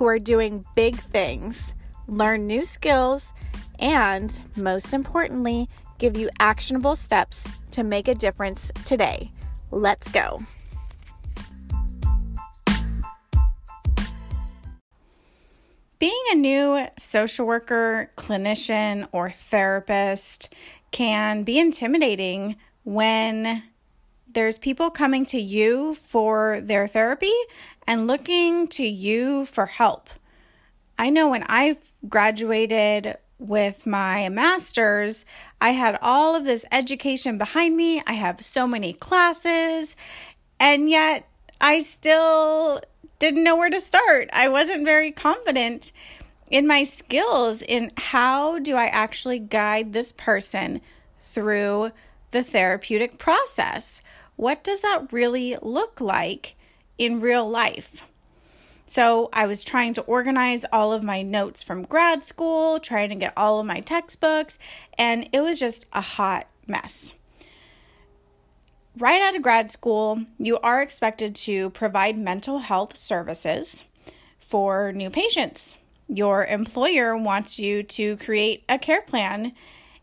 who are doing big things, learn new skills, and most importantly, give you actionable steps to make a difference today. Let's go. Being a new social worker, clinician, or therapist can be intimidating when there's people coming to you for their therapy and looking to you for help. I know when I graduated with my master's, I had all of this education behind me. I have so many classes, and yet I still didn't know where to start. I wasn't very confident in my skills in how do I actually guide this person through the therapeutic process. What does that really look like in real life? So, I was trying to organize all of my notes from grad school, trying to get all of my textbooks, and it was just a hot mess. Right out of grad school, you are expected to provide mental health services for new patients. Your employer wants you to create a care plan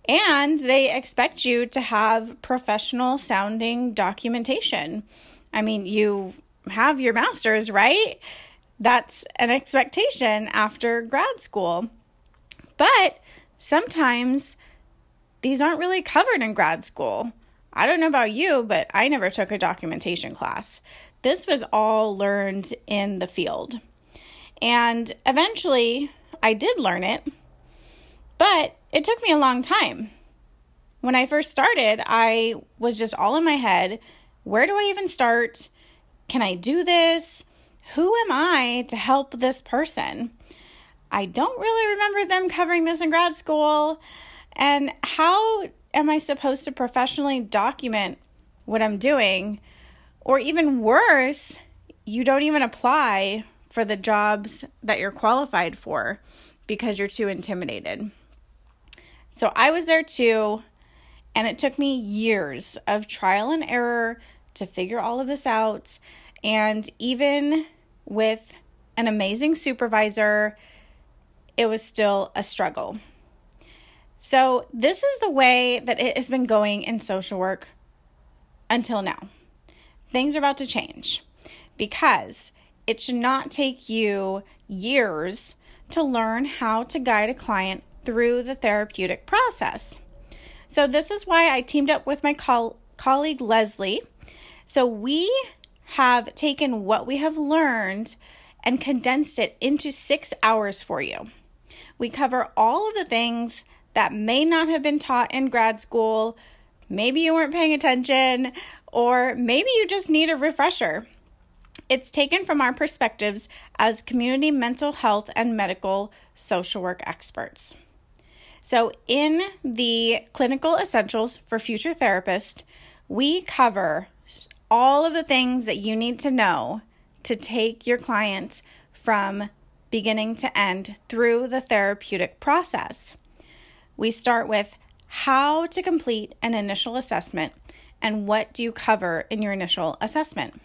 and they expect you to have professional sounding documentation. I mean, you have your master's, right? That's an expectation after grad school. But sometimes these aren't really covered in grad school. I don't know about you, but I never took a documentation class. This was all learned in the field. And eventually I did learn it, but it took me a long time. When I first started, I was just all in my head where do I even start? Can I do this? Who am I to help this person? I don't really remember them covering this in grad school. And how am I supposed to professionally document what I'm doing? Or even worse, you don't even apply for the jobs that you're qualified for because you're too intimidated. So I was there too, and it took me years of trial and error to figure all of this out. And even with an amazing supervisor, it was still a struggle. So, this is the way that it has been going in social work until now. Things are about to change because it should not take you years to learn how to guide a client through the therapeutic process. So, this is why I teamed up with my col- colleague Leslie. So, we have taken what we have learned and condensed it into six hours for you. We cover all of the things that may not have been taught in grad school. Maybe you weren't paying attention, or maybe you just need a refresher. It's taken from our perspectives as community mental health and medical social work experts. So, in the clinical essentials for future therapists, we cover all of the things that you need to know to take your client from beginning to end through the therapeutic process. We start with how to complete an initial assessment and what do you cover in your initial assessment.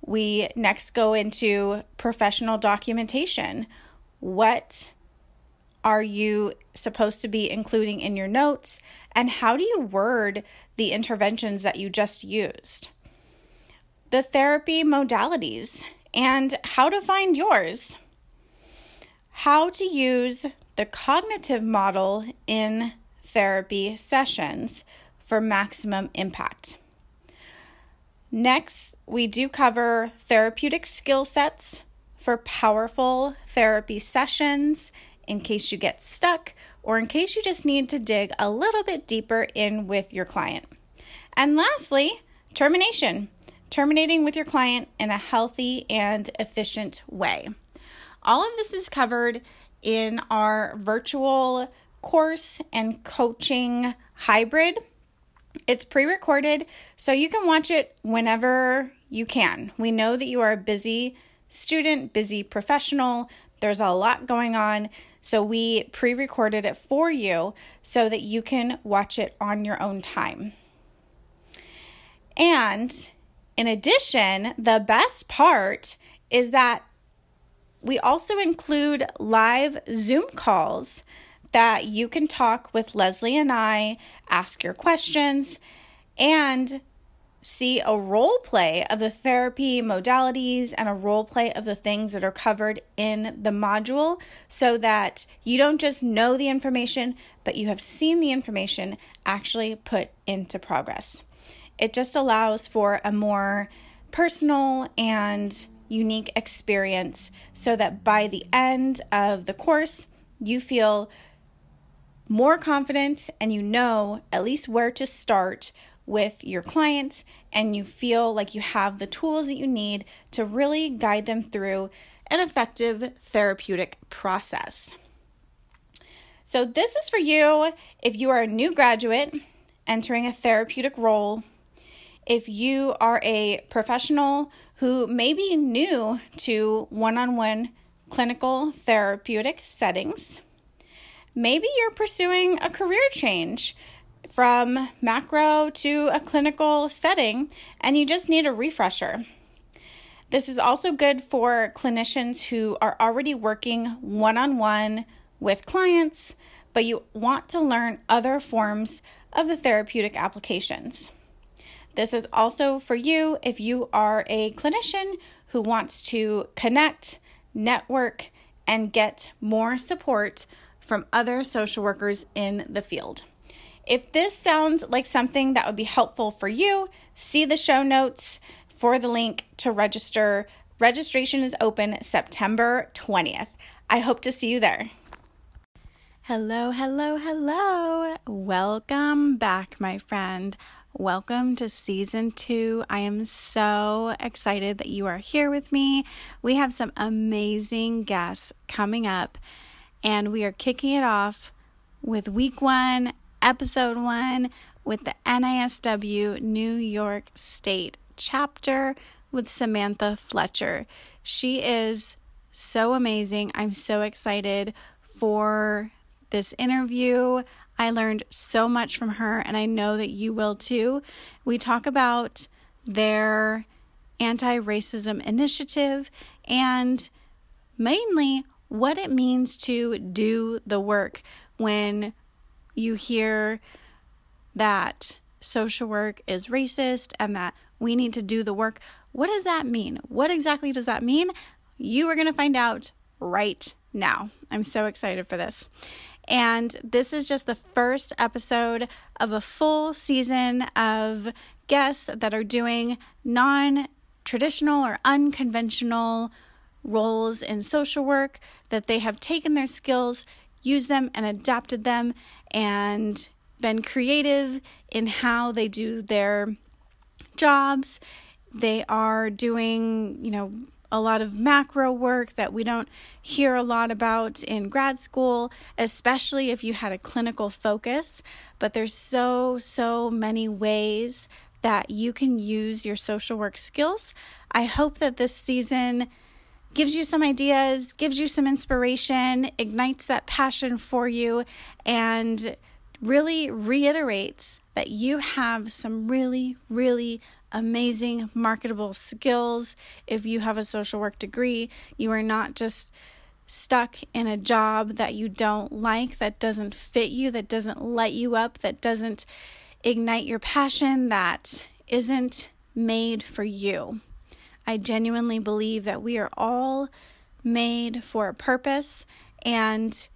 We next go into professional documentation. What are you supposed to be including in your notes? And how do you word the interventions that you just used? The therapy modalities and how to find yours. How to use the cognitive model in therapy sessions for maximum impact. Next, we do cover therapeutic skill sets for powerful therapy sessions in case you get stuck or in case you just need to dig a little bit deeper in with your client. And lastly, termination, terminating with your client in a healthy and efficient way. All of this is covered in our virtual course and coaching hybrid. It's pre recorded, so you can watch it whenever you can. We know that you are a busy student, busy professional. There's a lot going on. So we pre recorded it for you so that you can watch it on your own time. And in addition, the best part is that we also include live Zoom calls that you can talk with Leslie and I, ask your questions, and see a role play of the therapy modalities and a role play of the things that are covered in the module so that you don't just know the information, but you have seen the information actually put into progress. It just allows for a more personal and unique experience so that by the end of the course, you feel more confident and you know at least where to start with your client and you feel like you have the tools that you need to really guide them through an effective therapeutic process. So, this is for you if you are a new graduate entering a therapeutic role, if you are a professional who may be new to one on one clinical therapeutic settings, maybe you're pursuing a career change from macro to a clinical setting and you just need a refresher. This is also good for clinicians who are already working one on one with clients, but you want to learn other forms of the therapeutic applications. This is also for you if you are a clinician who wants to connect, network, and get more support from other social workers in the field. If this sounds like something that would be helpful for you, see the show notes for the link to register. Registration is open September 20th. I hope to see you there. Hello, hello, hello. Welcome back, my friend. Welcome to season two. I am so excited that you are here with me. We have some amazing guests coming up, and we are kicking it off with week one episode one with the NASW New York State chapter with Samantha Fletcher. She is so amazing. I'm so excited for this interview. I learned so much from her, and I know that you will too. We talk about their anti racism initiative and mainly what it means to do the work when you hear that social work is racist and that we need to do the work. What does that mean? What exactly does that mean? You are going to find out right now. I'm so excited for this. And this is just the first episode of a full season of guests that are doing non traditional or unconventional roles in social work, that they have taken their skills, used them, and adapted them and been creative in how they do their jobs. They are doing, you know, a lot of macro work that we don't hear a lot about in grad school, especially if you had a clinical focus. But there's so, so many ways that you can use your social work skills. I hope that this season gives you some ideas, gives you some inspiration, ignites that passion for you, and really reiterates that you have some really, really amazing marketable skills. If you have a social work degree, you are not just stuck in a job that you don't like, that doesn't fit you, that doesn't light you up, that doesn't ignite your passion, that isn't made for you. I genuinely believe that we are all made for a purpose, and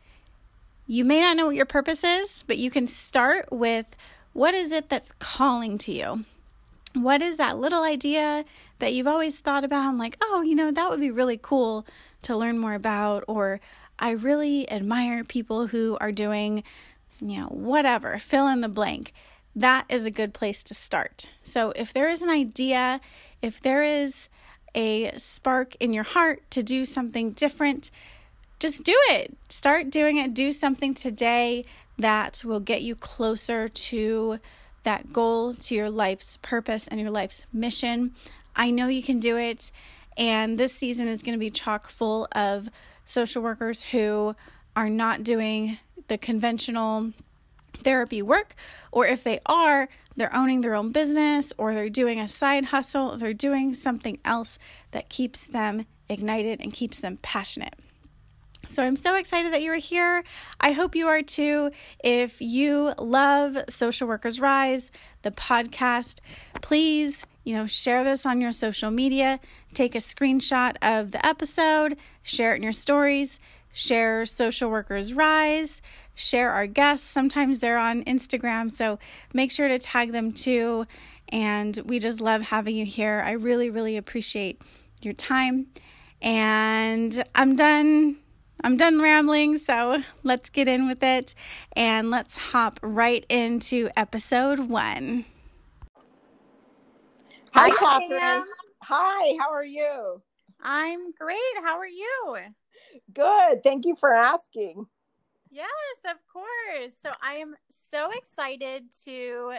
you may not know what your purpose is, but you can start with what is it that's calling to you? What is that little idea that you've always thought about and like, oh, you know, that would be really cool to learn more about? Or I really admire people who are doing, you know, whatever, fill in the blank. That is a good place to start. So if there is an idea, if there is a spark in your heart to do something different, just do it. Start doing it. Do something today that will get you closer to that goal, to your life's purpose and your life's mission. I know you can do it. And this season is going to be chock full of social workers who are not doing the conventional therapy work, or if they are, they're owning their own business or they're doing a side hustle, they're doing something else that keeps them ignited and keeps them passionate. So I'm so excited that you are here. I hope you are too. If you love Social Workers Rise, the podcast, please, you know, share this on your social media. Take a screenshot of the episode, share it in your stories, share Social Workers Rise, share our guests. Sometimes they're on Instagram, so make sure to tag them too. And we just love having you here. I really, really appreciate your time. And I'm done I'm done rambling, so let's get in with it and let's hop right into episode one. Hi, Catherine. Hi, how are you? I'm great. How are you? Good. Thank you for asking. Yes, of course. So I am so excited to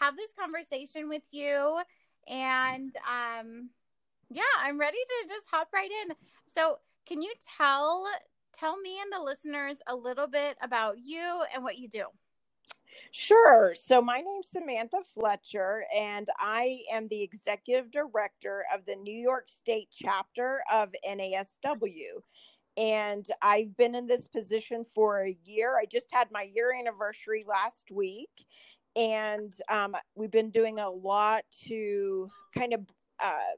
have this conversation with you. And um, yeah, I'm ready to just hop right in. So, can you tell tell me and the listeners a little bit about you and what you do. Sure. So, my name's Samantha Fletcher, and I am the executive director of the New York State chapter of NASW. And I've been in this position for a year. I just had my year anniversary last week, and um, we've been doing a lot to kind of uh,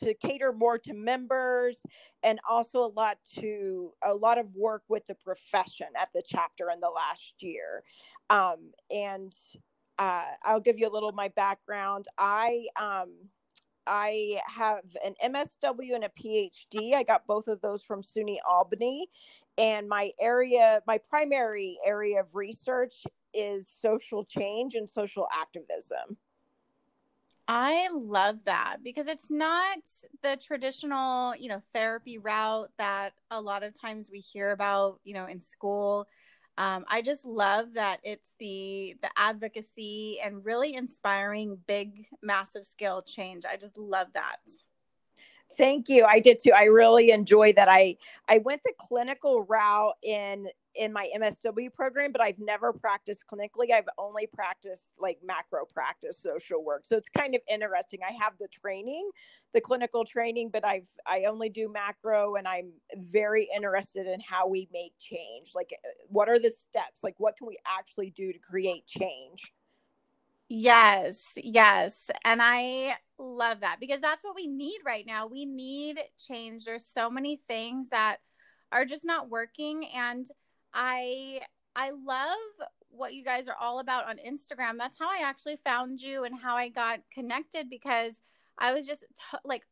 to cater more to members and also a lot to a lot of work with the profession at the chapter in the last year um, and uh, i'll give you a little my background i um, I have an MSW and a PhD. I got both of those from SUNY Albany. And my area, my primary area of research is social change and social activism. I love that because it's not the traditional, you know, therapy route that a lot of times we hear about, you know, in school. Um, I just love that it's the the advocacy and really inspiring big, massive scale change. I just love that. Thank you. I did too. I really enjoy that. I I went the clinical route in in my MSW program, but I've never practiced clinically. I've only practiced like macro practice social work. So it's kind of interesting. I have the training, the clinical training, but I've I only do macro and I'm very interested in how we make change. Like uh, what are the steps? Like what can we actually do to create change? Yes, yes. And I love that because that's what we need right now. We need change. There's so many things that are just not working and I I love what you guys are all about on Instagram. That's how I actually found you and how I got connected because I was just t- like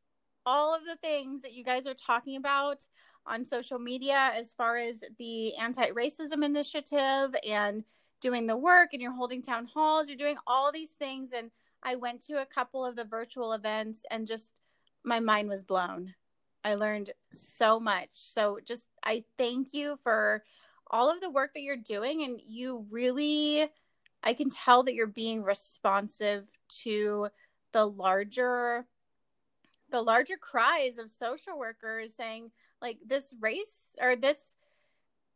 all of the things that you guys are talking about on social media as far as the anti-racism initiative and doing the work and you're holding town halls, you're doing all these things and I went to a couple of the virtual events and just my mind was blown. I learned so much. So just I thank you for all of the work that you're doing and you really I can tell that you're being responsive to the larger the larger cries of social workers saying like this race or this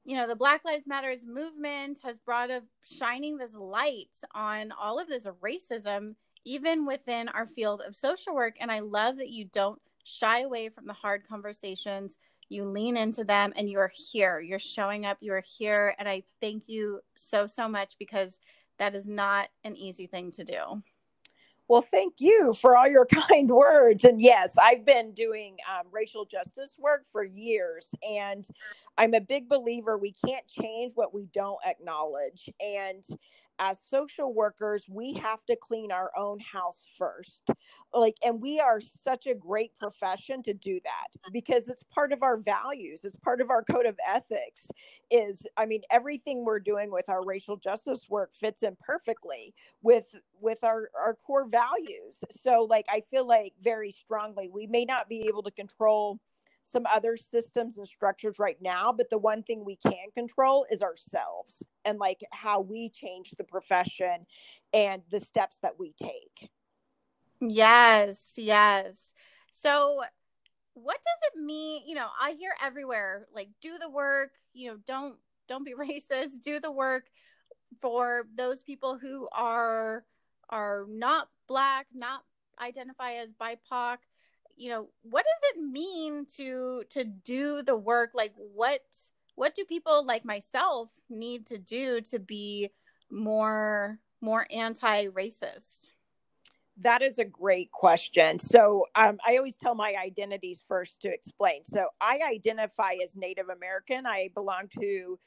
you know the black lives matters movement has brought a shining this light on all of this racism even within our field of social work. And i love that you don't shy away from the hard conversations you lean into them and you're here you're showing up you're here and i thank you so so much because that is not an easy thing to do well, thank you for all your kind words. And yes, I've been doing um, racial justice work for years, and I'm a big believer we can't change what we don't acknowledge. And as social workers, we have to clean our own house first. Like, and we are such a great profession to do that because it's part of our values, it's part of our code of ethics. Is, I mean, everything we're doing with our racial justice work fits in perfectly with with our our core values. So, like, I feel like very strongly we may not be able to control some other systems and structures right now, but the one thing we can control is ourselves and like how we change the profession and the steps that we take. Yes, yes. So, what does it mean? You know, I hear everywhere like do the work, you know, don't don't be racist, do the work for those people who are are not black, not identify as BIPOC you know what does it mean to to do the work like what what do people like myself need to do to be more more anti-racist that is a great question. So, um, I always tell my identities first to explain. So, I identify as Native American. I belong to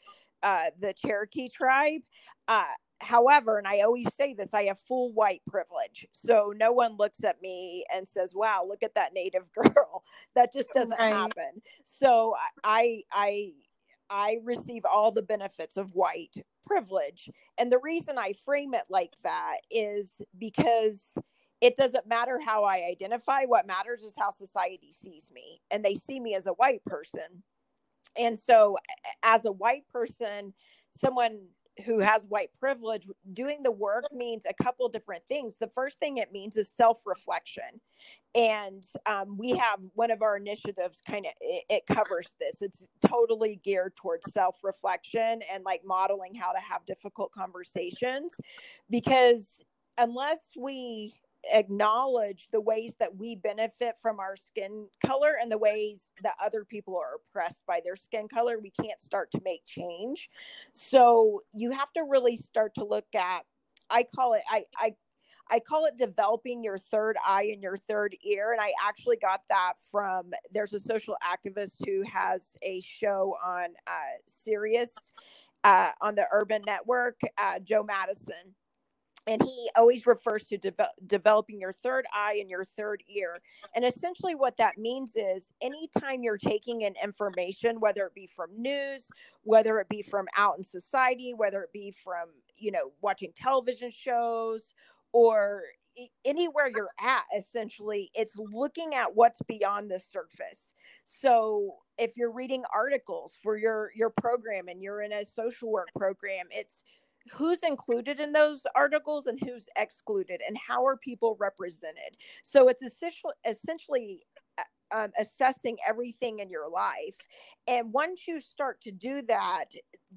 uh, the Cherokee tribe. Uh, however, and I always say this, I have full white privilege. So no one looks at me and says, "Wow, look at that native girl." That just doesn't right. happen. So I I I receive all the benefits of white privilege. And the reason I frame it like that is because it doesn't matter how I identify. What matters is how society sees me. And they see me as a white person. And so, as a white person, someone who has white privilege doing the work means a couple different things. The first thing it means is self-reflection. And um, we have one of our initiatives kind of it, it, covers this. It's totally geared towards self-reflection and like modeling how to have difficult conversations because unless we acknowledge the ways that we benefit from our skin color and the ways that other people are oppressed by their skin color, we can't start to make change. So you have to really start to look at, I call it, I, I, I call it developing your third eye and your third ear. And I actually got that from there's a social activist who has a show on uh, Sirius uh, on the Urban Network, uh, Joe Madison and he always refers to de- developing your third eye and your third ear. And essentially what that means is anytime you're taking in information whether it be from news whether it be from out in society whether it be from you know watching television shows or anywhere you're at essentially it's looking at what's beyond the surface. So if you're reading articles for your your program and you're in a social work program it's who's included in those articles and who's excluded and how are people represented? So it's essentially essentially uh, um, assessing everything in your life. And once you start to do that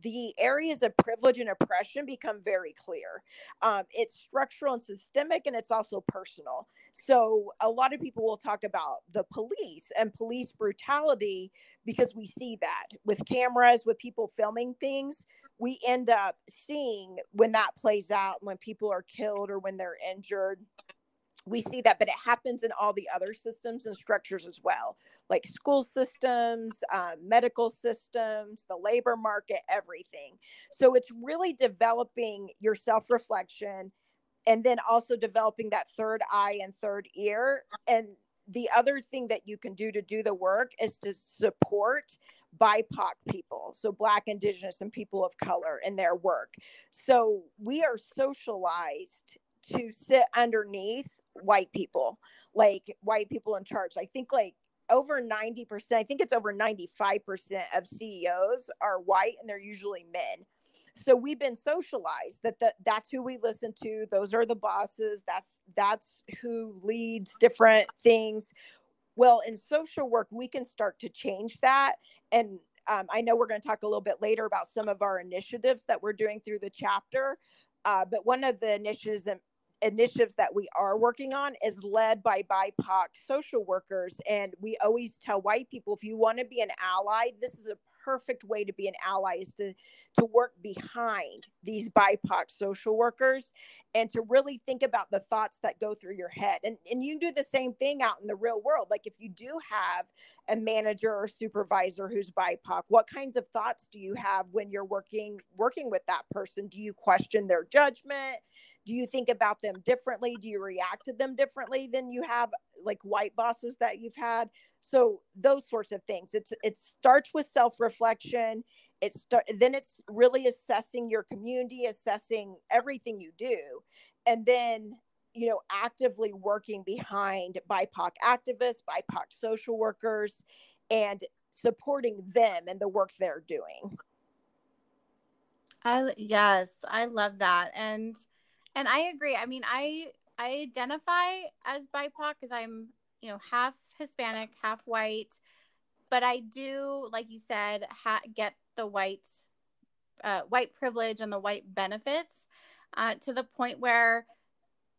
the areas of privilege and oppression become very clear. Um, it's structural and systemic and it's also personal. So a lot of people will talk about the police and police brutality because we see that with cameras with people filming things we end up seeing when that plays out when people are killed or when they're injured we see that but it happens in all the other systems and structures as well like school systems um, medical systems the labor market everything. So it's really developing your self-reflection and then also developing that third eye and third ear. And the other thing that you can do to do the work is to support BIPOC people, so Black, Indigenous, and people of color in their work. So we are socialized to sit underneath white people, like white people in charge. I think like over 90%, I think it's over 95% of CEOs are white and they're usually men. So we've been socialized that the, that's who we listen to. Those are the bosses. That's that's who leads different things. Well, in social work, we can start to change that. And um, I know we're going to talk a little bit later about some of our initiatives that we're doing through the chapter. Uh, but one of the initiatives initiatives that we are working on is led by BIPOC social workers. And we always tell white people if you want to be an ally, this is a perfect way to be an ally is to to work behind these BIPOC social workers and to really think about the thoughts that go through your head. And and you do the same thing out in the real world. Like if you do have a manager or supervisor who's BIPOC, what kinds of thoughts do you have when you're working working with that person? Do you question their judgment? Do you think about them differently do you react to them differently than you have like white bosses that you've had so those sorts of things it's it starts with self-reflection it start then it's really assessing your community assessing everything you do and then you know actively working behind bipoc activists bipoc social workers and supporting them and the work they're doing. I yes, I love that. And and I agree. I mean, I I identify as BIPOC because I'm, you know, half Hispanic, half white, but I do, like you said, ha- get the white uh, white privilege and the white benefits uh, to the point where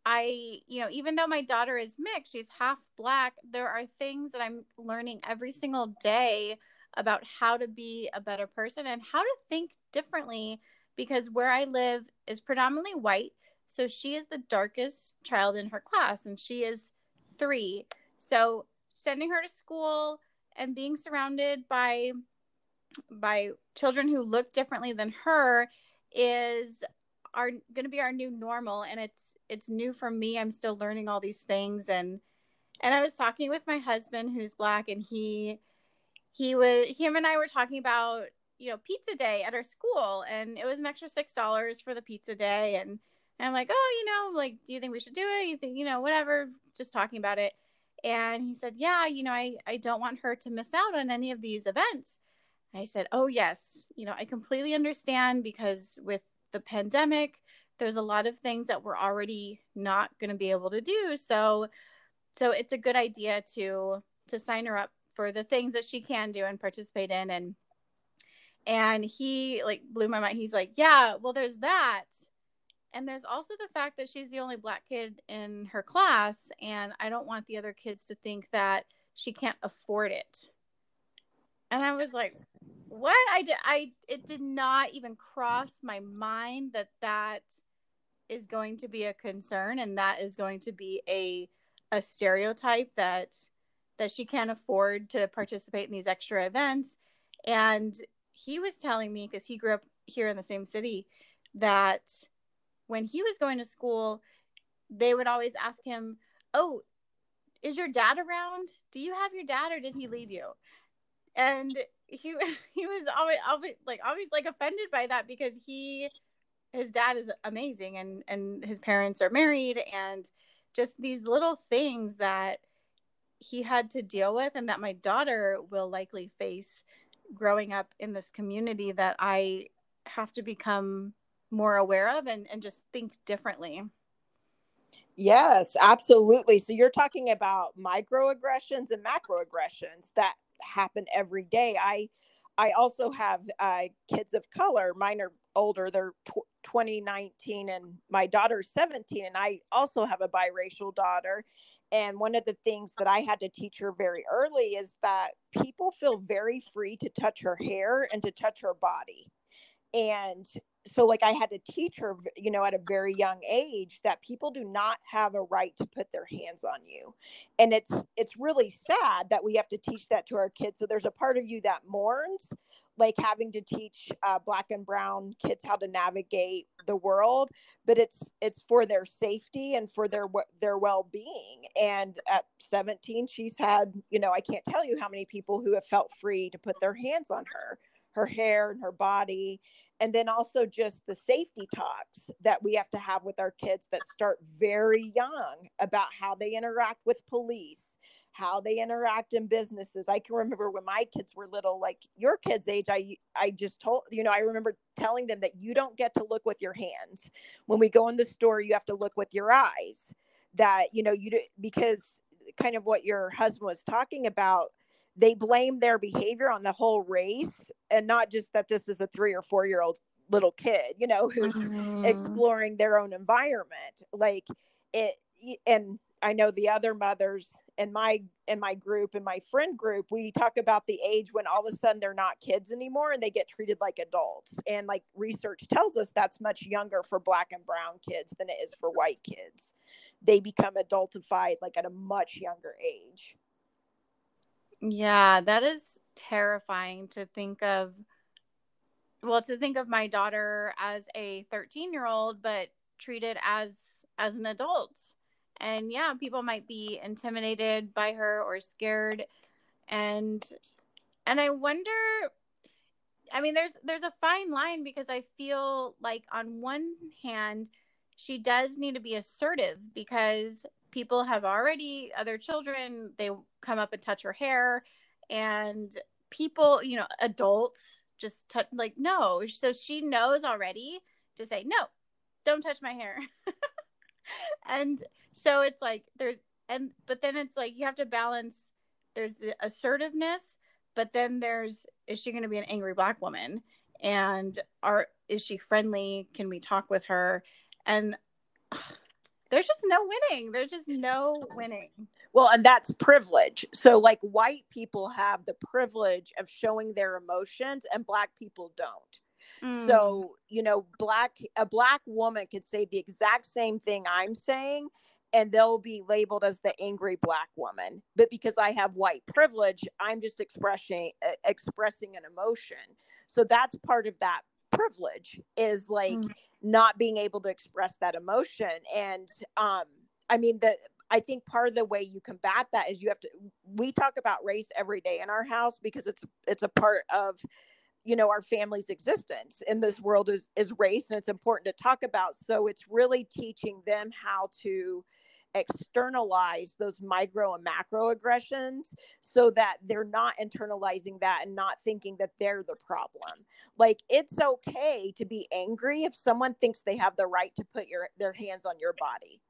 I, you know, even though my daughter is mixed, she's half black, there are things that I'm learning every single day about how to be a better person and how to think differently because where I live is predominantly white. So she is the darkest child in her class and she is three. So sending her to school and being surrounded by by children who look differently than her is are going to be our new normal and it's it's new for me i'm still learning all these things and and i was talking with my husband who's black and he he was him and i were talking about you know pizza day at our school and it was an extra six dollars for the pizza day and, and i'm like oh you know like do you think we should do it? You think you know whatever just talking about it. And he said yeah you know i i don't want her to miss out on any of these events. I said oh yes. You know i completely understand because with the pandemic there's a lot of things that we're already not going to be able to do. So so it's a good idea to to sign her up for the things that she can do and participate in. And and he like blew my mind. He's like yeah well there's that and there's also the fact that she's the only black kid in her class and i don't want the other kids to think that she can't afford it. And i was like what? I did i it did not even cross my mind that that is going to be a concern and that is going to be a a stereotype that that she can't afford to participate in these extra events. And he was telling me because he grew up here in the same city that when he was going to school they would always ask him oh is your dad around? Do you have your dad or did he leave you? And he he was always, always like always like offended by that because he his dad is amazing and and his parents are married and just these little things that he had to deal with and that my daughter will likely face growing up in this community that I have to become more aware of and, and just think differently. Yes, absolutely. So you're talking about microaggressions and macroaggressions that happen every day. I I also have uh, kids of color. Mine are older; they're tw- 2019, and my daughter's 17. And I also have a biracial daughter. And one of the things that I had to teach her very early is that people feel very free to touch her hair and to touch her body. And so like I had to teach her, you know, at a very young age that people do not have a right to put their hands on you. And it's it's really sad that we have to teach that to our kids. So there's a part of you that mourns like having to teach uh, black and brown kids how to navigate the world but it's it's for their safety and for their their well-being and at 17 she's had you know i can't tell you how many people who have felt free to put their hands on her her hair and her body and then also just the safety talks that we have to have with our kids that start very young about how they interact with police how they interact in businesses. I can remember when my kids were little like your kids age i i just told you know i remember telling them that you don't get to look with your hands. When we go in the store you have to look with your eyes. That you know you do because kind of what your husband was talking about they blame their behavior on the whole race and not just that this is a three or four year old little kid you know who's mm-hmm. exploring their own environment. Like it and i know the other mothers in my in my group in my friend group we talk about the age when all of a sudden they're not kids anymore and they get treated like adults. And like research tells us that's much younger for black and brown kids than it is for white kids. They become adultified like at a much younger age yeah, that is terrifying to think of. Well, to think of my daughter as a 13 year old, but treated as as an adult. And yeah, people might be intimidated by her or scared. And and I wonder I mean there's there's a fine line because I feel like on one hand she does need to be assertive because people have already other children they come up and touch her hair and people, you know, adults just touch like no. So she knows already to say no, don't touch my hair. and so it's like there's and but then it's like you have to balance there's the assertiveness, but then there's is she going to be an angry black woman? And are is she friendly? Can we talk with her? And ugh, there's just no winning. There's just no winning. Well, and that's privilege. So, like, white people have the privilege of showing their emotions, and black people don't. Mm. So, you know, black a black woman could say the exact same thing I'm saying, and they'll be labeled as the angry black woman. But because I have white privilege, I'm just expressing uh, expressing an emotion. So that's part of that privilege is like mm. not being able to express that emotion. And um i mean the i think part of the way you combat that is you have to we talk about race every day in our house because it's it's a part of you know our family's existence. In this world is is race and it's important to talk about. So it's really teaching them how to externalize those micro and macro aggressions so that they're not internalizing that and not thinking that they're the problem. Like it's okay to be angry if someone thinks they have the right to put your their hands on your body.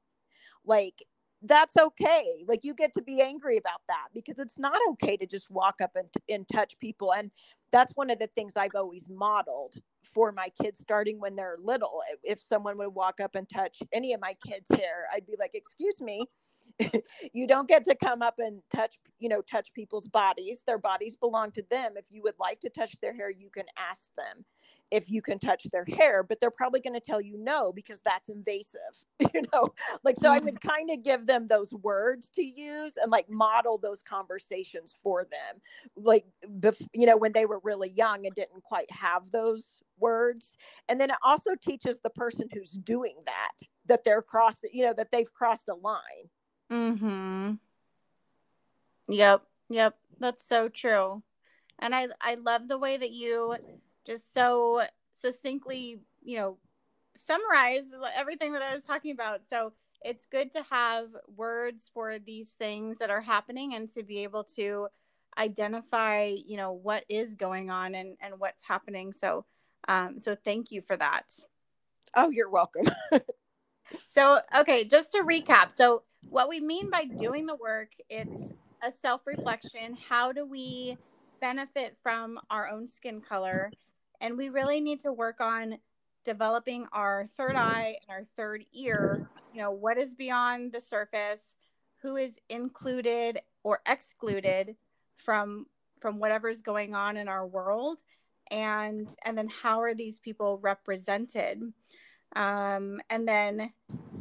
Like that's okay. Like you get to be angry about that because it's not okay to just walk up and, and touch people. And that's one of the things I've always modeled for my kids starting when they're little. If someone would walk up and touch any of my kids' hair, I'd be like, excuse me, you don't get to come up and touch you know touch people's bodies. Their bodies belong to them. If you would like to touch their hair you can ask them if you can touch their hair but they're probably going to tell you no because that's invasive you know? Like so i would mm-hmm. kind of give them those words to use and like model those conversations for them. Like bef- you know when they were really young and didn't quite have those words. And then it also teaches the person who's doing that that they're crossing you know that they've crossed a line Mm-hmm. Yep. Yep. That's so true. And I I love the way that you just so succinctly, you know, summarize everything that I was talking about. So it's good to have words for these things that are happening and to be able to identify, you know, what is going on and and what's happening. So um so thank you for that. Oh, you're welcome. so, okay, just to recap. So what we mean by doing the work, it's a self reflection. How do we benefit from our own skin color? And we really need to work on developing our third eye and our third ear. You know, what is beyond the surface? Who is included or excluded from from whatever's going on in our world and and then how are these people represented um, and then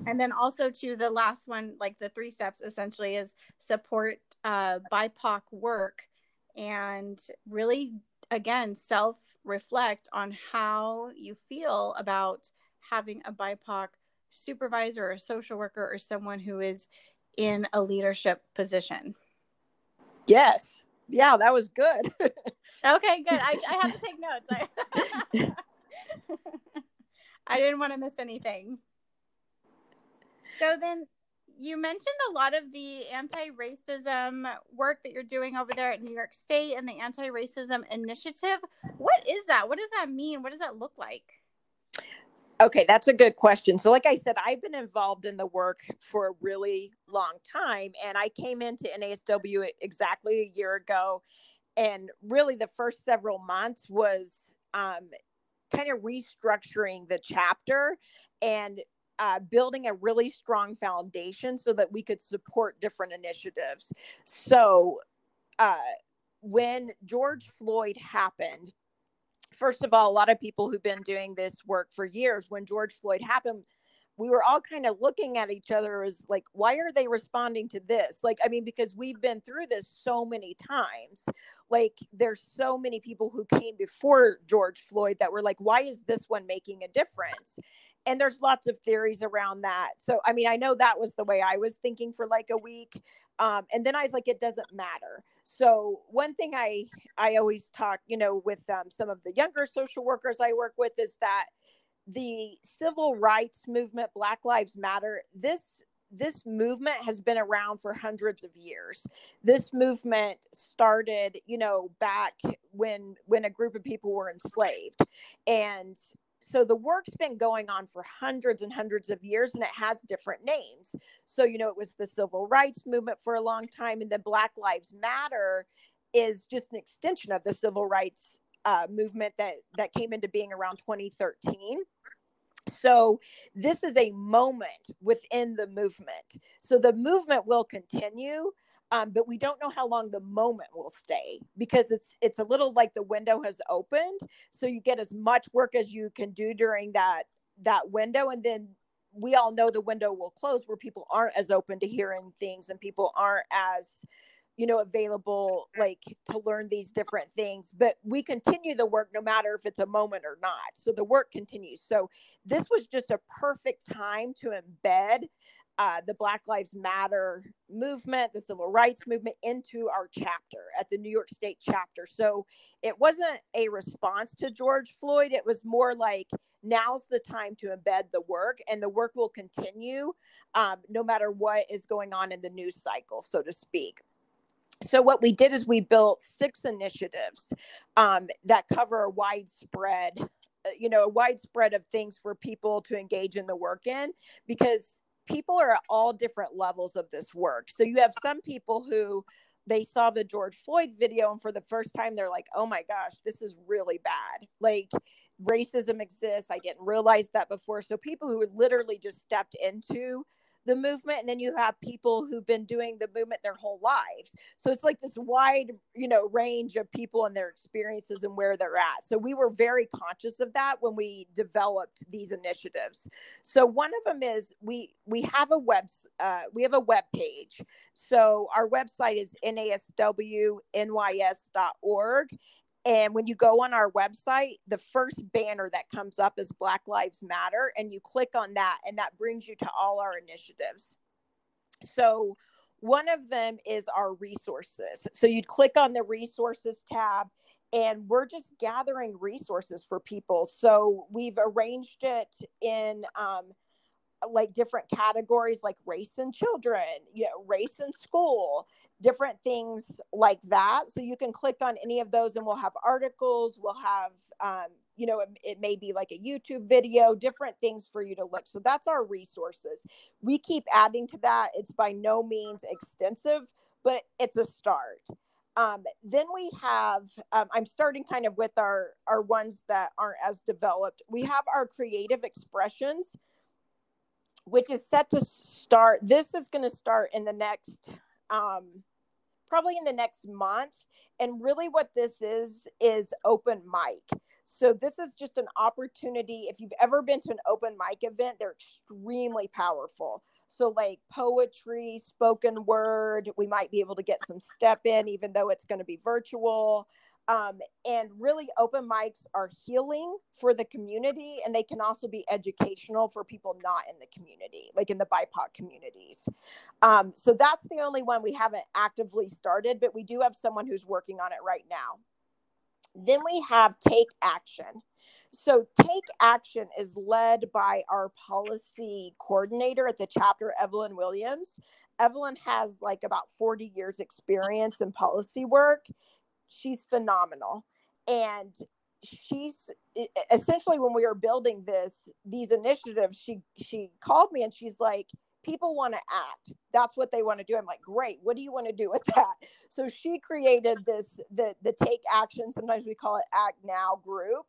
and then also to the last one like the three steps essentially is support uh, bipoc work and really again self reflect on how you feel about having a bipoc supervisor or social worker or someone who is in a leadership position. Yes. Yeah that was good. Okay good. I, I have to take notes. I didn't want to miss anything. So then you mentioned a lot of the anti-racism work that you're doing over there at New York State and the anti-racism initiative. What is that? What does that mean? What does that look like? Okay, that's a good question. So, like I said, I've been involved in the work for a really long time, and I came into NASW exactly a year ago. And really, the first several months was um, kind of restructuring the chapter and uh, building a really strong foundation so that we could support different initiatives. So, uh, when George Floyd happened, first of all, a lot of people who've been doing this work for years, when George Floyd happened, we were all kind of looking at each other as like, why are they responding to this? Like, I mean, because we've been through this so many times. Like, there's so many people who came before George Floyd that were like, why is this one making a difference? And there's lots of theories around that. So, I mean, I know that was the way I was thinking for like a week. Um, and then I was like, it doesn't matter. So one thing I I always talk, you know, with um, some of the younger social workers I work with is that the civil rights movement, Black Lives Matter, this this movement has been around for hundreds of years. This movement started, you know, back when when a group of people were enslaved. And so the work's been going on for hundreds and hundreds of years and it has different names. So you know it was the civil rights movement for a long time and the black lives matter is just an extension of the civil rights uh, movement that that came into being around 2013 so this is a moment within the movement. So the movement will continue um, but we don't know how long the moment will stay because it's it's a little like the window has opened. So you get as much work as you can do during that that window. And then we all know the window will close where people aren't as open to hearing things and people aren't as you know available like to learn these different things. But we continue the work no matter if it's a moment or not. So the work continues. So this was just a perfect time to embed uh, the Black Lives Matter movement, the civil rights movement into our chapter at the New York State chapter. So it wasn't a response to George Floyd. It was more like now's the time to embed the work, and the work will continue um, no matter what is going on in the news cycle, so to speak. So what we did is we built six initiatives um, that cover a widespread uh, you know a widespread of things for people to engage in the work in because people are at all different levels of this work. So you have some people who they saw the George Floyd video and for the first time they're like, "Oh my gosh, this is really bad." Like racism exists. I didn't realize that before. So people who literally just stepped into the movement and then you have people who've been doing the movement their whole lives. So it's like this wide you know range of people and their experiences and where they're at. So we were very conscious of that when we developed these initiatives. So one of them is we we have a web uh, we have a web page. So our website is naswnys.org and when you go on our website, the first banner that comes up is Black Lives Matter, and you click on that, and that brings you to all our initiatives. So, one of them is our resources. So, you'd click on the resources tab, and we're just gathering resources for people. So, we've arranged it in um, like different categories like race and children, you know, race and school, different things like that. So you can click on any of those and we'll have articles, we'll have um, you know, it, it, may be like a YouTube video, different things for you to look. So that's our resources. We keep adding to that. It's by no means extensive, but it's a start. Um, then we have, um, I'm starting kind of with our, our ones that aren't as developed. We have our creative expressions which is set to start. This is going to start in the next, um, probably in the next month. And really, what this is, is open mic. So, this is just an opportunity. If you've ever been to an open mic event, they're extremely powerful. So, like poetry, spoken word, we might be able to get some step in, even though it's going to be virtual. Um, and really, open mics are healing for the community, and they can also be educational for people not in the community, like in the BIPOC communities. Um, so that's the only one we haven't actively started, but we do have someone who's working on it right now. Then we have Take Action. So, Take Action is led by our policy coordinator at the chapter, Evelyn Williams. Evelyn has like about 40 years experience in policy work she's phenomenal. And she's essentially when we were building this these initiatives she she called me and she's like people want to act. That's what they want to do. I'm like great. What do you want to do with that? So she created this the the take action sometimes we call it act now group.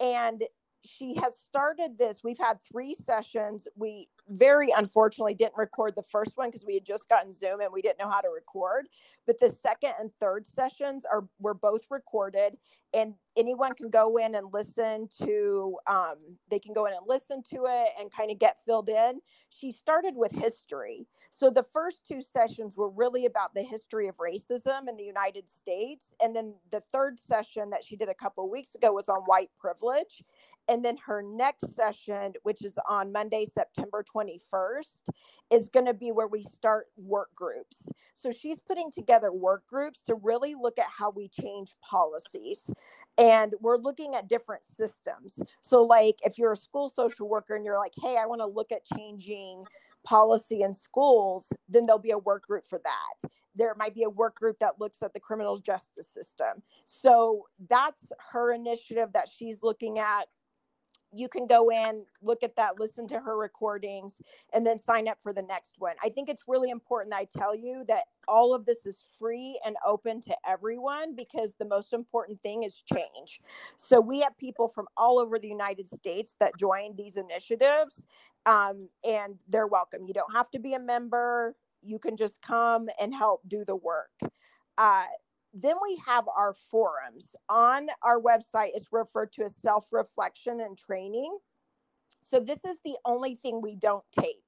And she has started this. We've had three sessions. We very unfortunately didn't record the first one because we had just gotten Zoom and we didn't know how to record. But the second and third sessions are were both recorded, and anyone can go in and listen to. Um, they can go in and listen to it and kind of get filled in. She started with history, so the first two sessions were really about the history of racism in the United States, and then the third session that she did a couple weeks ago was on white privilege and then her next session, which is on Monday, September 21st, is going to be where we start work groups. So she's putting together work groups to really look at how we change policies. And we're looking at different systems. So, like, if you're a school social worker and you're like, hey, I want to look at changing policy in schools, then there'll be a work group for that. There might be a work group that looks at the criminal justice system. So that's her initiative that she's looking at you can go in, look at that, listen to her recordings, and then sign up for the next one. I think it's really important I tell you that all of this is free and open to everyone because the most important thing is change. So we have people from all over the United States that join these initiatives, um, and they're welcome. You don't have to be a member, you can just come and help do the work. Uh, then we have our forums. On our website it's referred to as self-reflection and training. So this is the only thing we don't tape.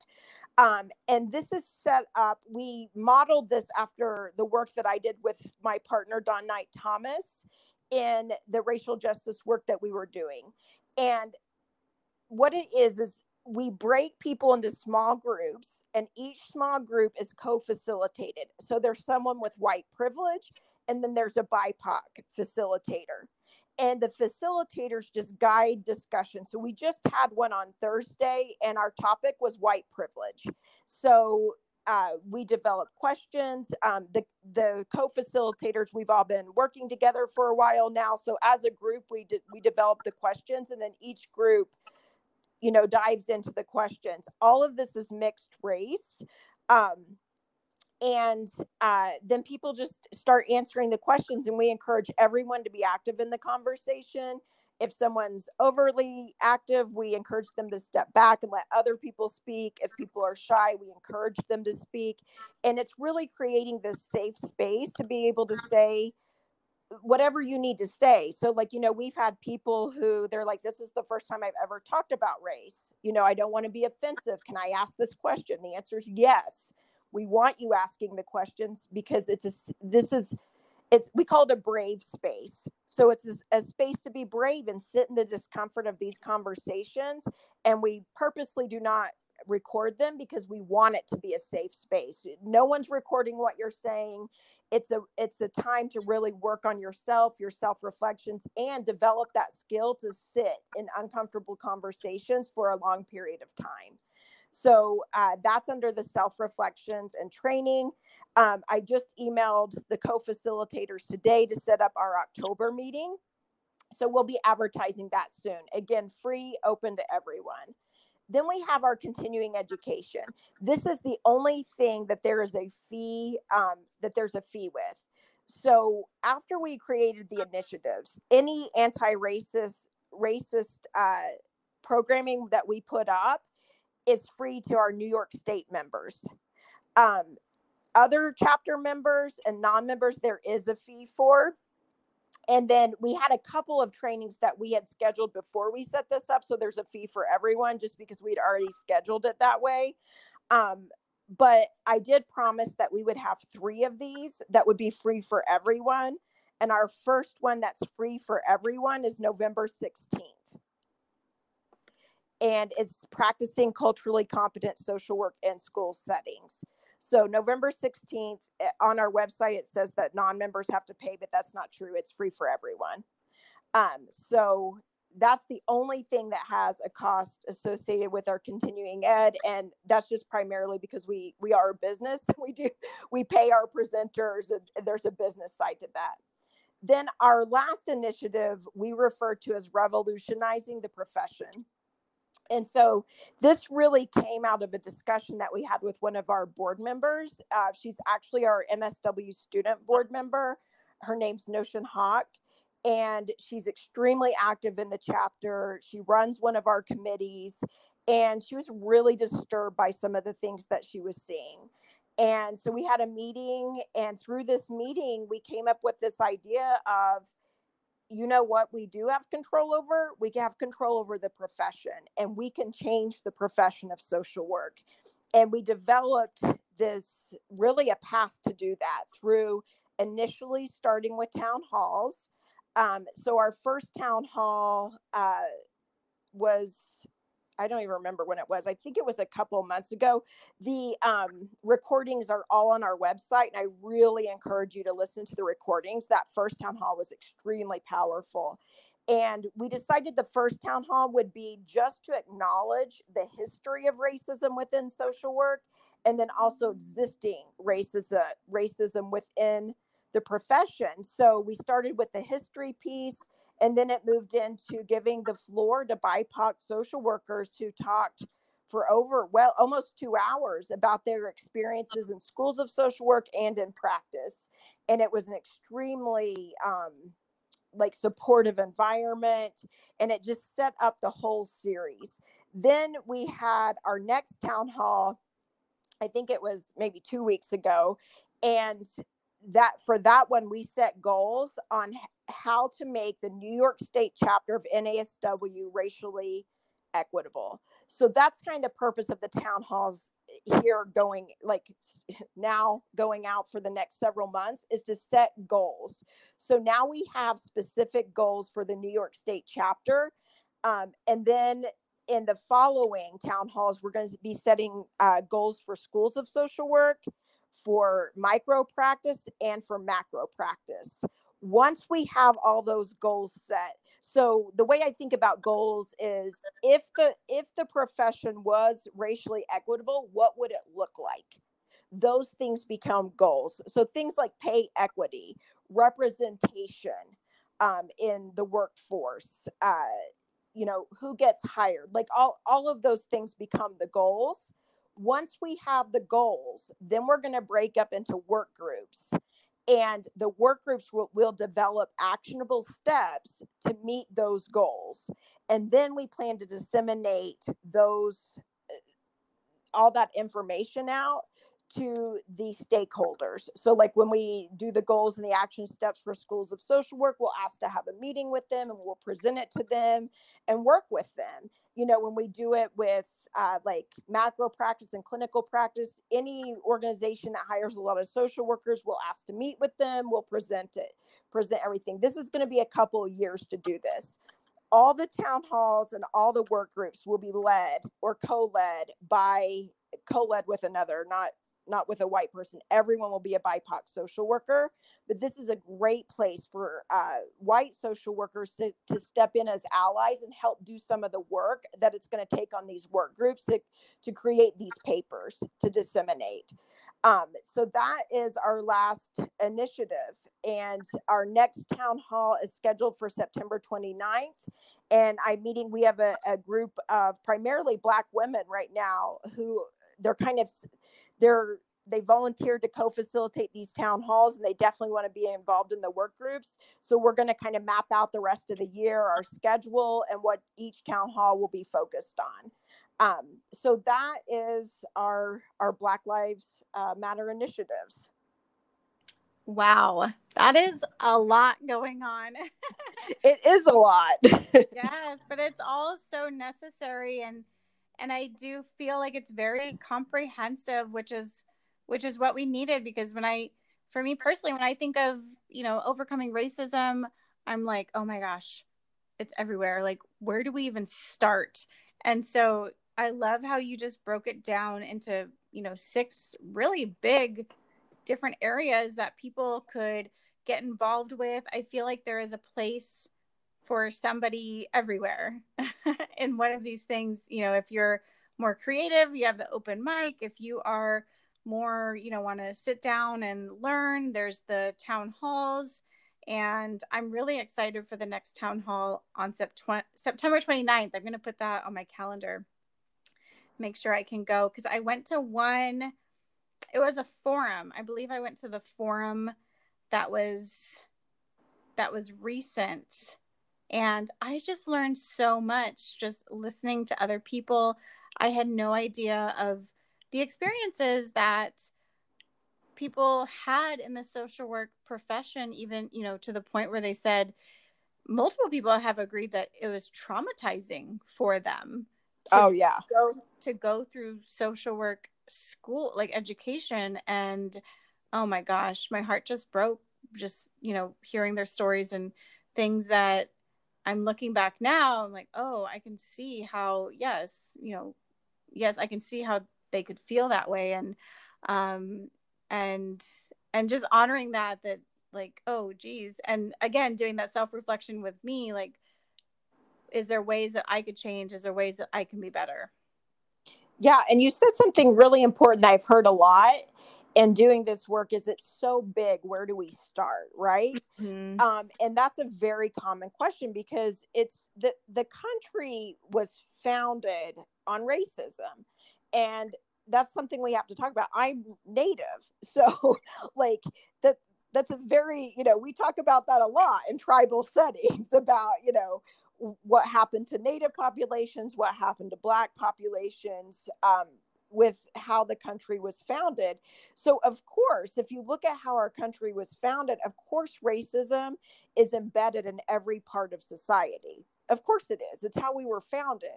Um, and this is set up we modeled this after the work that i did with my partner don knight thomas in the racial justice work that we were doing. And what it is is we break people into small groups and each small group is co-facilitated. So there's someone with white privilege and then there's a BIPOC facilitator. And the facilitators just guide discussion. So we just had one on Thursday, and our topic was white privilege. So uh, we developed questions. Um, the the co-facilitators we've all been working together for a while now. So as a group, we did we developed the questions, and then each group, you know, dives into the questions. All of this is mixed race. Um, and uh, then people just start answering the questions and we encourage everyone to be active in the conversation. If someone's overly active we encourage them to step back and let other people speak. If people are shy we encourage them to speak. And it's really creating this safe space to be able to say whatever you need to say. So like you know we've had people who they're like this is the first time i've ever talked about race. You know i don't want to be offensive. Can i ask this question? The answer is yes we want you asking the questions because it's a this is it's we call it a brave space. So it's a, a, space to be brave and sit in the discomfort of these conversations. And we purposely do not record them because we want it to be a safe space. No one's recording what you're saying. It's a it's a time to really work on yourself your self reflections and develop that skill to sit in uncomfortable conversations for a long period of time so uh, that's under the self reflections and training. Um, I just emailed the co facilitators today to set up our October meeting. So we'll be advertising that soon. Again, free, open to everyone. Then we have our continuing education. This is the only thing that there is a fee um, that there's a fee with. So after we created the initiatives, any anti-racist racist uh, programming that we put up is free to our New York State members. Um, other chapter members and non members, there is a fee for. And then we had a couple of trainings that we had scheduled before we set this up. So there's a fee for everyone just because we'd already scheduled it that way. Um, but I did promise that we would have three of these that would be free for everyone. And our first one that's free for everyone is November 16th and it's practicing culturally competent social work in school settings. So November 16th eh, on our website, it says that non-members have to pay, but that's not true. It's free for everyone. Um, so that's the only thing that has a cost associated with our continuing ed and that's just primarily because we we are a business we do we pay our presenters and there's a business side to that then our last initiative we refer to as revolutionizing the profession and so this really came out of a discussion that we had with one of our board members. Uh, she's actually our MSW student board member. Her name's Notion Hawk, and she's extremely active in the chapter. She runs one of our committees, and she was really disturbed by some of the things that she was seeing. And so we had a meeting, and through this meeting, we came up with this idea of you know what we do have control over? We have control over the profession and we can change the profession of social work. And we developed this really a path to do that through initially starting with town halls. Um, so our first town hall uh, was I don't even remember when it was. I think it was a couple months ago. The um, recordings are all on our website, and I really encourage you to listen to the recordings. That first town hall was extremely powerful. And we decided the first town hall would be just to acknowledge the history of racism within social work and then also existing racism, racism within the profession. So we started with the history piece and then it moved into giving the floor to BIPOC social workers who talked for over, well, almost two hours about their experiences in schools of social work and in practice. And it was an extremely, um, like supportive environment and it just set up the whole series then we had our next town hall i think it was maybe two weeks ago and that for that one we set goals on how to make the new york state chapter of nasw racially equitable so that's kind of the purpose of the town halls here going like now going out for the next several months is to set goals. So now we have specific goals for the New York State chapter. Um, and then in the following town halls, we're going to be setting uh, goals for schools of social work, for micro practice, and for macro practice. Once we have all those goals set, so the way i think about goals is if the if the profession was racially equitable what would it look like? Those things become goals. So things like pay equity representation um, in the workforce uh, you know who gets hired like all all of those things become the goals once we have the goals then we're going to break up into work groups. And the work groups will, will develop actionable steps to meet those goals. And then we plan to disseminate those uh, all that information out to the stakeholders. So, like when we do the goals and the action steps for schools of social work, we'll ask to have a meeting with them and we'll present it to them and work with them. You know, when we do it with uh, like macro practice and clinical practice, any organization that hires a lot of social workers we'll ask to meet with them, we'll present it, present everything. This is going to be a couple of years to do this all the town halls and all the work groups will be led or co-led by co-led with another not not with a white person. Everyone will be a BIPOC social worker, but this is a great place for uh, white social workers to, to step in as allies and help do some of the work that it's going to take on these work groups to, to create these papers to disseminate. Um, so that is our last initiative. And our next town hall is scheduled for September 29th. And I'm meeting, we have a, a group of primarily Black women right now who they're kind of they're they volunteered to co-facilitate these town halls and they definitely want to be involved in the work groups. So we're going to kind of map out the rest of the year our schedule and what each town hall will be focused on. Um, so that is our our black lives uh, matter initiatives. Wow that is a lot going on. It is a lot. Yes but it's all so necessary and and I do feel like it's very comprehensive, which is which is what we needed because when I for me personally, when I think of, you know, overcoming racism, I'm like, oh my gosh, it's everywhere. Like, where do we even start? And so I love how you just broke it down into, you know, six really big different areas that people could get involved with. I feel like there is a place for somebody everywhere in one of these things. You know, if you're more creative, you have the open mic. If you are more, you know, want to sit down and learn, there's the town halls. And I'm really excited for the next town hall on September 29th. I'm going to put that on my calendar. Make sure I can go because I went to one, it was a forum. I believe I went to the forum that was that was recent and I just learned so much just listening to other people. I had no idea of the experiences that people had in the social work profession, even, you know, to the point where they said multiple people have agreed that it was traumatizing for them. oh, yeah. Go, to go through social work school, like education. And oh my gosh, my heart just broke just, you know, hearing their stories and things that I'm looking back now, I'm like, oh, I can see how, yes, you know, yes, I can see how they could feel that way. And, um, and, and just honoring that, that like, oh, geez. And again, doing that self reflection with me, like, is there ways that I could change? Is there ways that I can be better? Yeah, and you said something really important that I've heard a lot in doing this work is it's so big where do we start right mm-hmm. um, and that's a very common question because it's the the country was founded on racism and that's something we have to talk about i'm native so like that that's a very you know we talk about that a lot in tribal settings about you know what happened to native populations what happened to black populations um, with how the country was founded. So, of course, if you look at how our country was founded, of course, racism is embedded in every part of society. Of course, it is. It's how we were founded.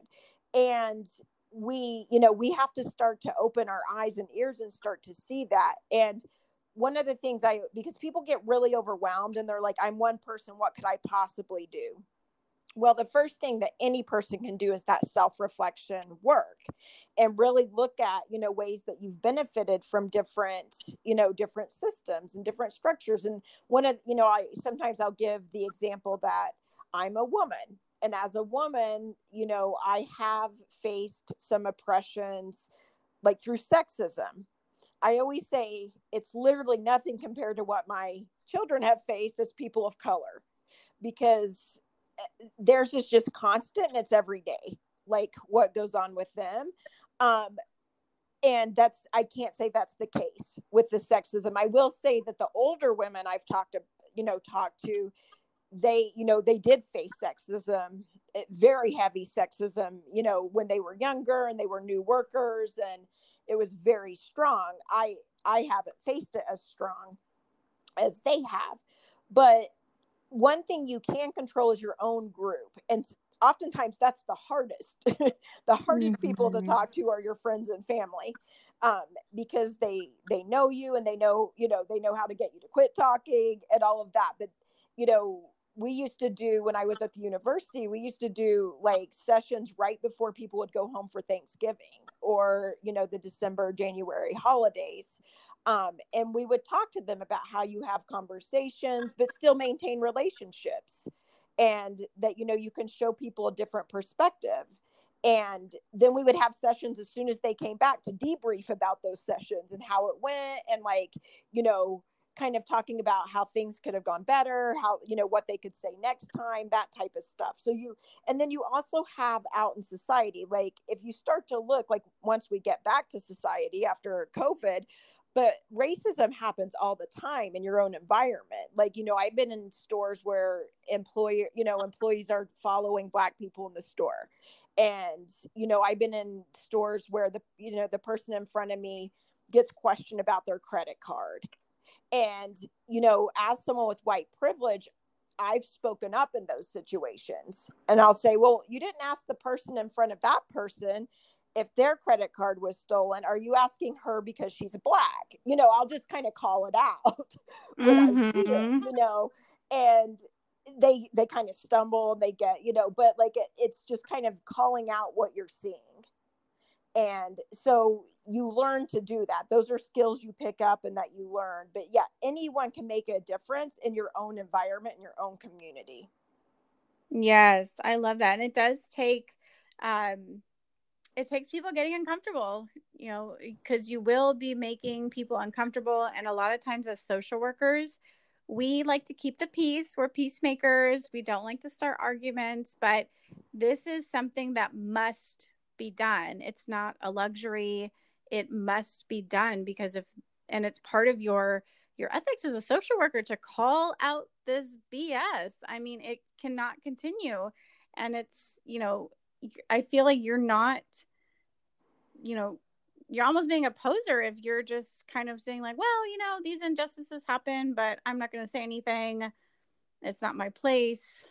And we, you know, we have to start to open our eyes and ears and start to see that. And one of the things I, because people get really overwhelmed and they're like, I'm one person, what could I possibly do? Well the first thing that any person can do is that self-reflection work and really look at you know ways that you've benefited from different you know different systems and different structures. And one of you know i sometimes i'll give the example that i'm a woman. And as a woman you know i have faced some oppressions like through sexism. I always say it's literally nothing compared to what my children have faced as people of color because theirs is just constant and it's every day like what goes on with them. Um and that's i can't say that's the case with the sexism. I will say that the older women i've talked to you know talked to they you know they did face sexism eh, very heavy sexism you know when they were younger and they were new workers and it was very strong. I i haven't faced it as strong as they have but one thing you can control is your own group and oftentimes that's the hardest the hardest mm-hmm. people to mm-hmm. talk to are your friends and family um, because they they know you and they know you know they know how to get you to quit talking and all of that but you know we used to do when i was at the university we used to do like sessions right before people would go home for thanksgiving or you know the december january holidays um, and we would talk to them about how you have conversations but still maintain relationships and that you know you can show people a different perspective. And then we would have sessions as soon as they came back to debrief about those sessions and how it went and like you know kind of talking about how things could have gone better how you know what they could say next time that type of stuff. So you and then you also have out in society like if you start to look like once we get back to society after covid but racism happens all the time in your own environment. Like you know i've been in stores where employer you know employees are following black people in the store. And you know i've been in stores where the you know the person in front of me gets questioned about their credit card. And you know as someone with white privilege I've spoken up in those situations. And I'll say, well, you didn't ask the person in front of that person if their credit card was stolen are you asking her because she's black? You know i'll just kind of call it out when mm-hmm. i see it mm-hmm. you know? And they they kind of stumble and they get you know but like it, it's just kind of calling out what you're seeing. And so you learn to do that. Those are skills you pick up and that you learn. But yeah anyone can make a difference in your own environment in your own community. Yes i love that. And it does take um it takes people getting uncomfortable, you know, because you will be making people uncomfortable. And a lot of times, as social workers, we like to keep the peace. We're peacemakers. We don't like to start arguments, but this is something that must be done. It's not a luxury. It must be done because if, and it's part of your your ethics as a social worker to call out this BS. I mean, it cannot continue. And it's, you know, I feel like you're not, you know, you're almost being a poser if you're just kind of saying like, well, you know, these injustices happen, but I'm not going to say anything. It's not my place.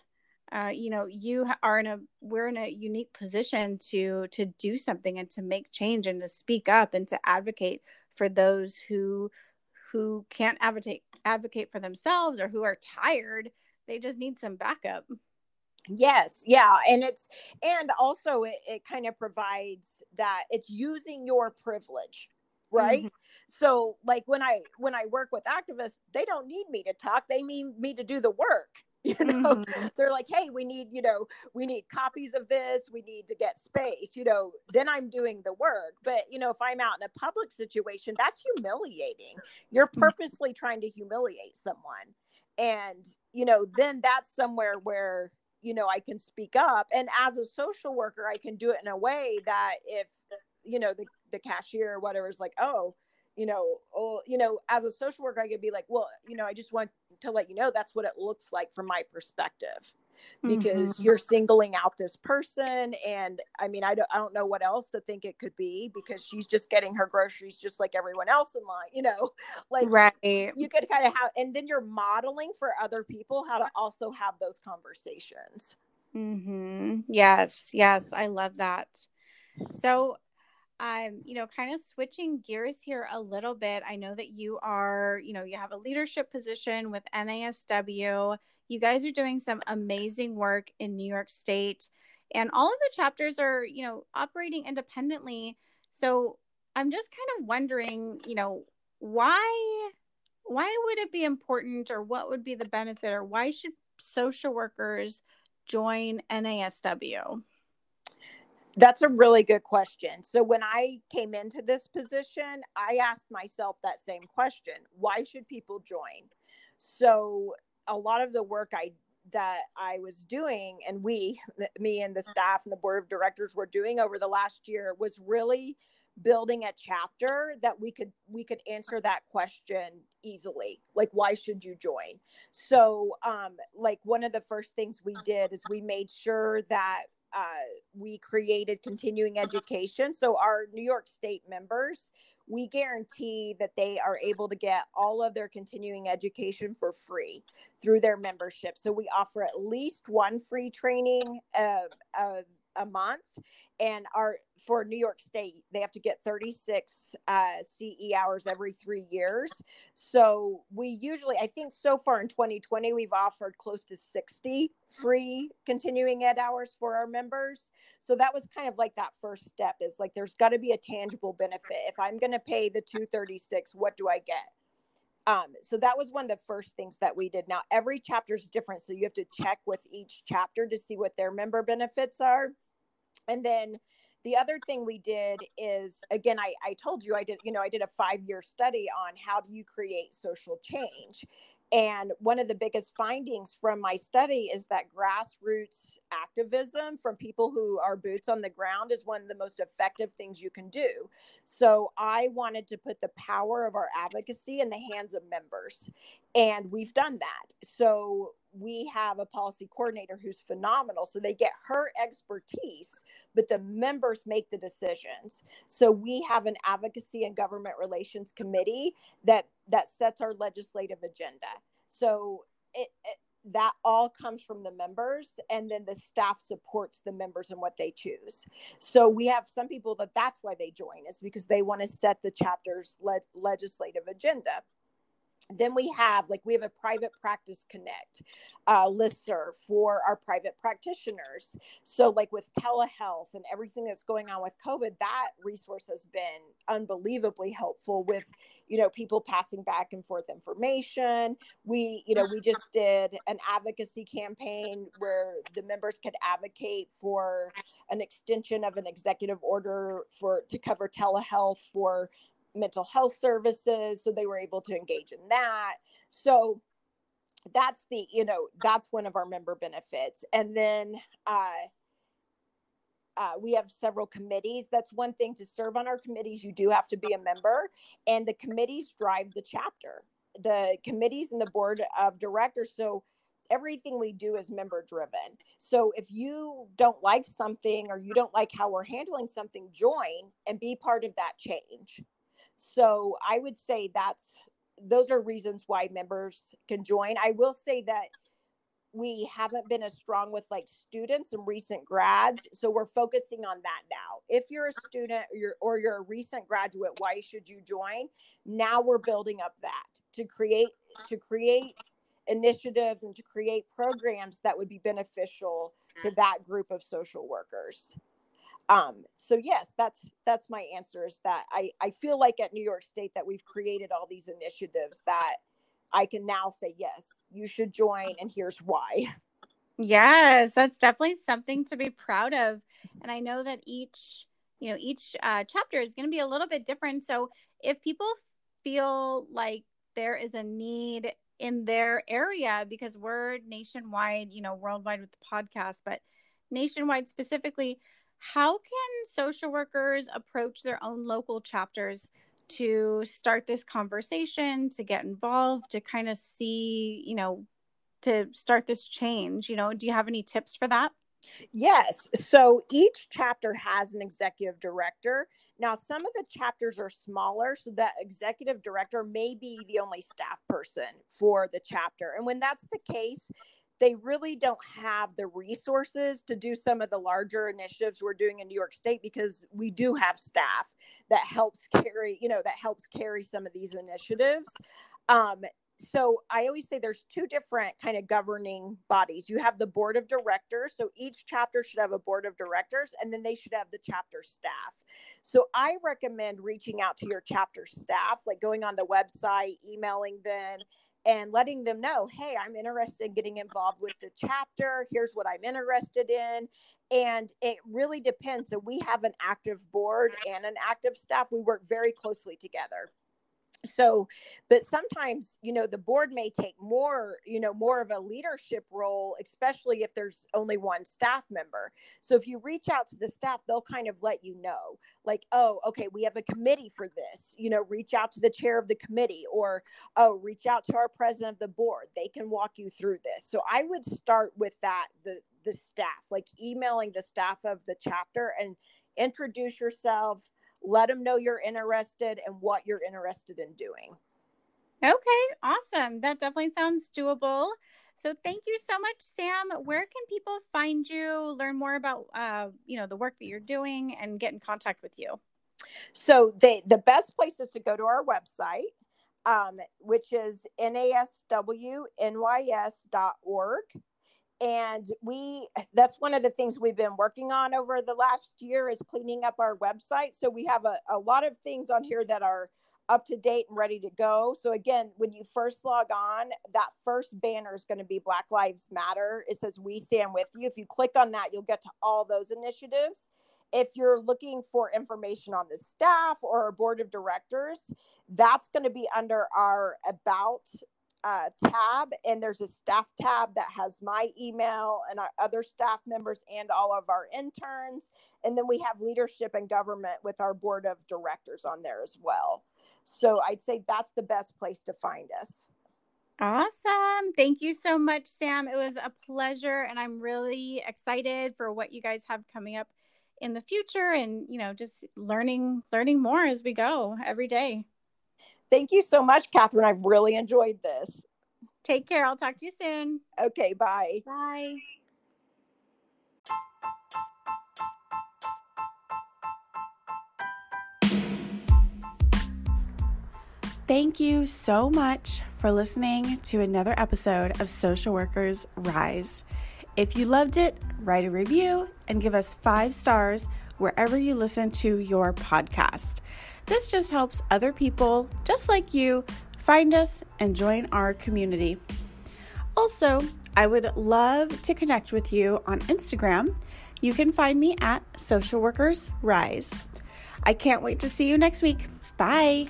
Uh, you know, you are in a we're in a unique position to to do something and to make change and to speak up and to advocate for those who who can't advocate advocate for themselves or who are tired. They just need some backup. Yes, yeah, and it's and also it, it kind of provides that it's using your privilege, right? Mm-hmm. So like when I when I work with activists, they don't need me to talk; they need me to do the work. you know mm-hmm. they're like hey we need you know we need copies of this we need to get space you know then i'm doing the work but you know if i'm out in a public situation that's humiliating you're mm. purposely trying to humiliate someone and you know then that's somewhere where you know i can speak up. And as a social worker i can do it in a way that if you know the, the cashier or whatever is like oh you know oh you know as a social worker i could be like well you know i just want to let you know that's what it looks like from my perspective because mm-hmm. you're singling out this person and i mean I don't, I don't know what else to think it could be because she's just getting her groceries just like everyone else in line you know like right you could kind of have and then you're modeling for other people how to also have those conversations mm-hmm. yes yes i love that so um, you know, kind of switching gears here a little bit. I know that you are, you know, you have a leadership position with NASW. You guys are doing some amazing work in New York State, and all of the chapters are, you know, operating independently. So I'm just kind of wondering, you know, why why would it be important or what would be the benefit or why should social workers join NASW? That's a really good question. So when I came into this position, I asked myself that same question. Why should people join? So a lot of the work I that I was doing and we me and the staff and the board of directors were doing over the last year was really building a chapter that we could we could answer that question easily. Like why should you join? So um like one of the first things we did is we made sure that uh, we created continuing education. So our New York State members, we guarantee that they are able to get all of their continuing education for free through their membership. So we offer at least one free training uh, uh, a month and our for New York State, they have to get 36 uh, CE hours every three years. So we usually, I think so far in 2020, we've offered close to 60 free continuing ed hours for our members. So that was kind of like that first step is like, there's got to be a tangible benefit. If I'm going to pay the 236, what do I get? Um, so that was one of the first things that we did. Now, every chapter is different. So you have to check with each chapter to see what their member benefits are. And then the other thing we did is again I, I told you i did you know i did a five year study on how do you create social change and one of the biggest findings from my study is that grassroots activism from people who are boots on the ground is one of the most effective things you can do. So I wanted to put the power of our advocacy in the hands of members. And we've done that. So we have a policy coordinator who's phenomenal. So they get her expertise, but the members make the decisions. So we have an advocacy and government relations committee that that sets our legislative agenda. So it, it that all comes from the members and then the staff supports the members and what they choose so we have some people that that's why they join is because they want to set the chapter's le- legislative agenda then we have like we have a private practice connect uh, listserv for our private practitioners. So like with telehealth and everything that's going on with covid that resource has been unbelievably helpful with you know people passing back and forth information. We you know we just did an advocacy campaign where the members could advocate for an extension of an executive order for to cover telehealth for mental health services so they were able to engage in that. So that's the you know that's one of our member benefits. And then uh, uh, we have several committees. That's one thing to serve on our committees. You do have to be a member and the committees drive the chapter. The committees and the board of directors so everything we do is member driven. So if you don't like something or you don't like how we're handling something join and be part of that change so I would say that's those are reasons why members can join. I will say that we haven't been as strong with like students and recent grads so we're focusing on that now. If you're a student or you're, or you're a recent graduate why should you join? Now we're building up that to create to create initiatives and to create programs that would be beneficial to mm. that group of social workers um so yes that's that's my answer is that i i feel like at new york state that we've created all these initiatives that I can now say, yes, you should join, and here's why. Yes, that's definitely something to be proud of. And I know that each, you know, each uh, chapter is going to be a little bit different. So if people feel like there is a need in their area, because we're nationwide, you know, worldwide with the podcast, but nationwide specifically, how can social workers approach their own local chapters to start this conversation, to get involved, to kind of see, you know, to start this change? You know, do you have any tips for that? Yes. So each chapter has an executive director. Now, some of the chapters are smaller, so that executive director may be the only staff person for the chapter. And when that's the case, they really don't have the resources to do some of the larger initiatives we're doing in New York State because we do have staff that helps carry, you know, that helps carry some of these initiatives. Um, so I always say there's two different kind of governing bodies. You have the board of directors. So each chapter should have a board of directors and then they should have the chapter staff. So I recommend reaching out to your chapter staff, like going on the website, emailing them and letting them know, hey, I'm interested in getting involved with the chapter. Here's what I'm interested in. And it really depends. So we have an active board and an active staff. We work very closely together so but sometimes you know the board may take more you know more of a leadership role especially if there's only one staff member. So if you reach out to the staff they'll kind of let you know like oh okay we have a committee for this you know reach out to the chair of the committee or oh reach out to our president of the board they can walk you through this. So i would start with that the the staff like emailing the staff of the chapter and introduce yourself let them know you're interested and what you're interested in doing. Okay, awesome. That definitely sounds doable. So thank you so much, Sam. Where can people find you, learn more about uh, you know, the work that you're doing and get in contact with you? So the the best place is to go to our website, um, which is naswnys.org and we that's one of the things we've been working on over the last year is cleaning up our website. So we have a, a lot of things on here that are up to date and ready to go. So again when you first log on that first banner is going to be black lives matter. It says we stand with you. If you click on that you'll get to all those initiatives. If you're looking for information on the staff or our board of directors that's going to be under our about uh, tab, and there's a staff tab that has my email and our other staff members and all of our interns. And then we have leadership and government with our board of directors on there as well. So I'd say that's the best place to find us. Awesome. Thank you so much, Sam. It was a pleasure, and I'm really excited for what you guys have coming up in the future and you know just learning learning more as we go every day Thank you so much, Catherine. I've really enjoyed this. Take care. I'll talk to you soon. Okay, bye. Bye. Thank you so much for listening to another episode of Social Workers Rise. If you loved it, write a review and give us five stars wherever you listen to your podcast. This just helps other people just like you find us and join our community. Also, I would love to connect with you on Instagram. You can find me at Social Workers Rise. I can't wait to see you next week. Bye.